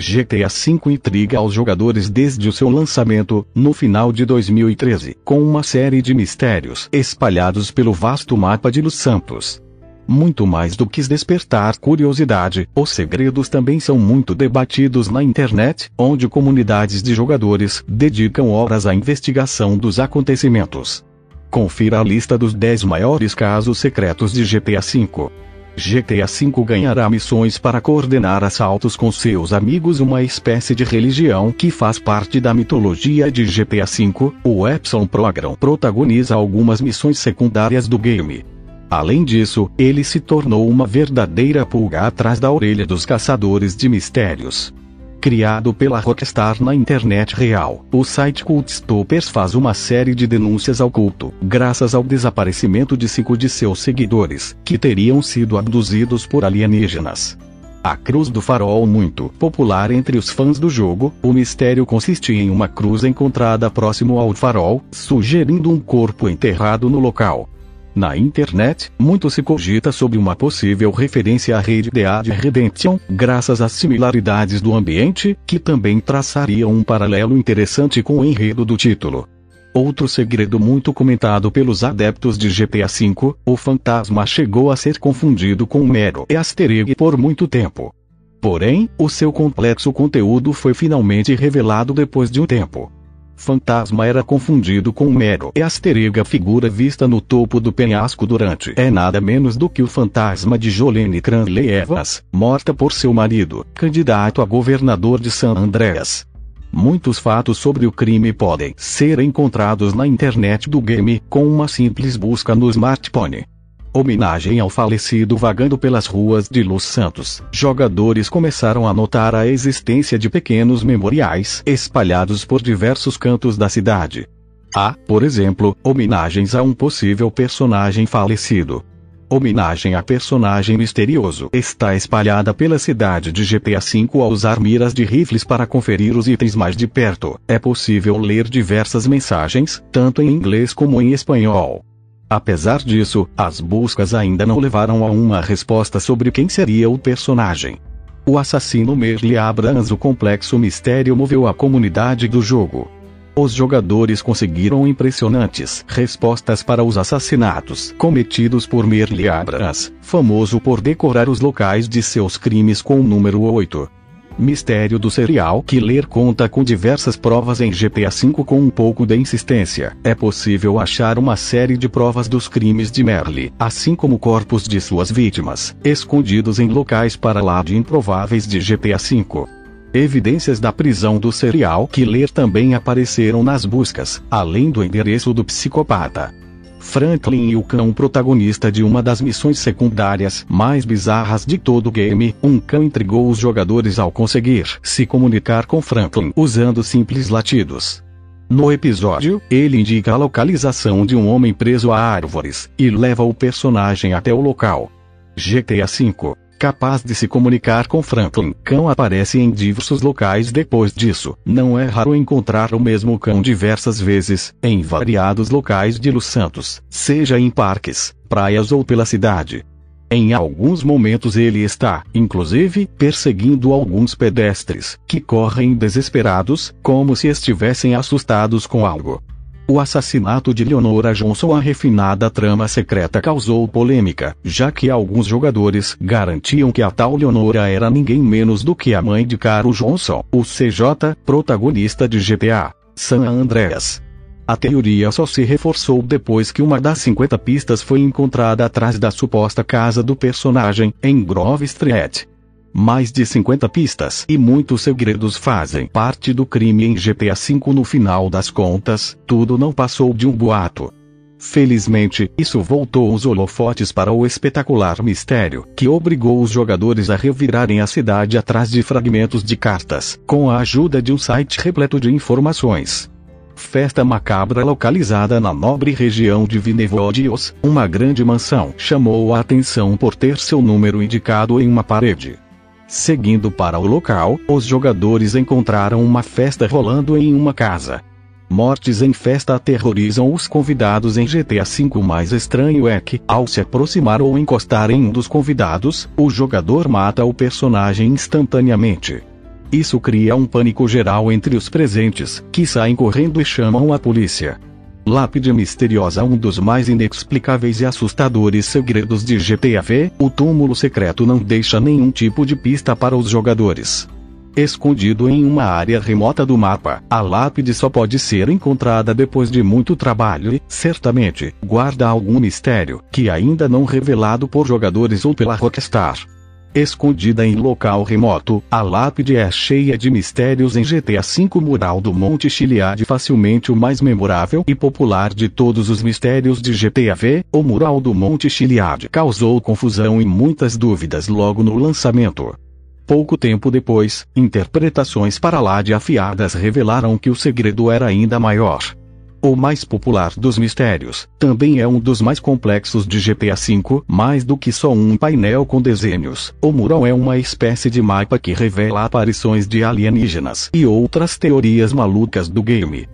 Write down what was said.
GTA V intriga aos jogadores desde o seu lançamento, no final de 2013, com uma série de mistérios espalhados pelo vasto mapa de Los Santos. Muito mais do que despertar curiosidade, os segredos também são muito debatidos na internet, onde comunidades de jogadores dedicam horas à investigação dos acontecimentos. Confira a lista dos 10 maiores casos secretos de GTA V. GTA V ganhará missões para coordenar assaltos com seus amigos, uma espécie de religião que faz parte da mitologia de GTA V. O Epson Program protagoniza algumas missões secundárias do game. Além disso, ele se tornou uma verdadeira pulga atrás da orelha dos caçadores de mistérios. Criado pela Rockstar na internet real, o site Cult Stoppers faz uma série de denúncias ao culto, graças ao desaparecimento de cinco de seus seguidores, que teriam sido abduzidos por alienígenas. A Cruz do Farol muito popular entre os fãs do jogo, o mistério consistia em uma cruz encontrada próximo ao farol, sugerindo um corpo enterrado no local. Na internet, muito se cogita sobre uma possível referência à Red Dead Redemption, graças às similaridades do ambiente, que também traçaria um paralelo interessante com o enredo do título. Outro segredo muito comentado pelos adeptos de GTA V, o fantasma chegou a ser confundido com um mero easter por muito tempo. Porém, o seu complexo conteúdo foi finalmente revelado depois de um tempo fantasma era confundido com um mero easter egg a figura vista no topo do penhasco durante é nada menos do que o fantasma de Jolene Cranley Evans, morta por seu marido, candidato a governador de San Andreas. Muitos fatos sobre o crime podem ser encontrados na internet do game, com uma simples busca no smartphone. Homenagem ao falecido vagando pelas ruas de Los Santos, jogadores começaram a notar a existência de pequenos memoriais espalhados por diversos cantos da cidade. Há, por exemplo, homenagens a um possível personagem falecido. Homenagem a personagem misterioso está espalhada pela cidade de GTA V ao usar miras de rifles para conferir os itens mais de perto. É possível ler diversas mensagens, tanto em inglês como em espanhol. Apesar disso, as buscas ainda não levaram a uma resposta sobre quem seria o personagem. O assassino Merle Abrams O complexo mistério moveu a comunidade do jogo. Os jogadores conseguiram impressionantes respostas para os assassinatos cometidos por Merle Abrams, famoso por decorar os locais de seus crimes com o número 8. Mistério do Serial Killer conta com diversas provas em GTA V com um pouco de insistência. É possível achar uma série de provas dos crimes de Merle, assim como corpos de suas vítimas, escondidos em locais para lá de improváveis de GTA V. Evidências da prisão do serial killer também apareceram nas buscas, além do endereço do psicopata. Franklin e o cão protagonista de uma das missões secundárias mais bizarras de todo o game, um cão intrigou os jogadores ao conseguir se comunicar com Franklin usando simples latidos. No episódio, ele indica a localização de um homem preso a árvores, e leva o personagem até o local. GTA V capaz de se comunicar com Franklin. Cão aparece em diversos locais depois disso. Não é raro encontrar o mesmo cão diversas vezes, em variados locais de Los Santos, seja em parques, praias ou pela cidade. Em alguns momentos ele está, inclusive, perseguindo alguns pedestres, que correm desesperados, como se estivessem assustados com algo. O assassinato de Leonora Johnson, a refinada trama secreta causou polêmica, já que alguns jogadores garantiam que a tal Leonora era ninguém menos do que a mãe de Caro Johnson, o CJ, protagonista de GTA San Andreas. A teoria só se reforçou depois que uma das 50 pistas foi encontrada atrás da suposta casa do personagem, em Grove Street. Mais de 50 pistas e muitos segredos fazem parte do crime em GTA V no final das contas, tudo não passou de um boato. Felizmente, isso voltou os holofotes para o espetacular mistério, que obrigou os jogadores a revirarem a cidade atrás de fragmentos de cartas, com a ajuda de um site repleto de informações. Festa macabra localizada na nobre região de Vinevodios, uma grande mansão chamou a atenção por ter seu número indicado em uma parede. Seguindo para o local, os jogadores encontraram uma festa rolando em uma casa. Mortes em festa aterrorizam os convidados em GTA V. O mais estranho é que, ao se aproximar ou encostar em um dos convidados, o jogador mata o personagem instantaneamente. Isso cria um pânico geral entre os presentes, que saem correndo e chamam a polícia. Lápide misteriosa Um dos mais inexplicáveis e assustadores segredos de GTA V, o túmulo secreto não deixa nenhum tipo de pista para os jogadores. Escondido em uma área remota do mapa, a lápide só pode ser encontrada depois de muito trabalho e, certamente, guarda algum mistério, que ainda não revelado por jogadores ou pela Rockstar. Escondida em local remoto, a lápide é cheia de mistérios em GTA V Mural do Monte Chiliad facilmente o mais memorável e popular de todos os mistérios de GTA V, o Mural do Monte Chiliad causou confusão e muitas dúvidas logo no lançamento. Pouco tempo depois, interpretações para lá de afiadas revelaram que o segredo era ainda maior. O mais popular dos mistérios, também é um dos mais complexos de GTA V, mais do que só um painel com desenhos. O mural é uma espécie de mapa que revela aparições de alienígenas e outras teorias malucas do game.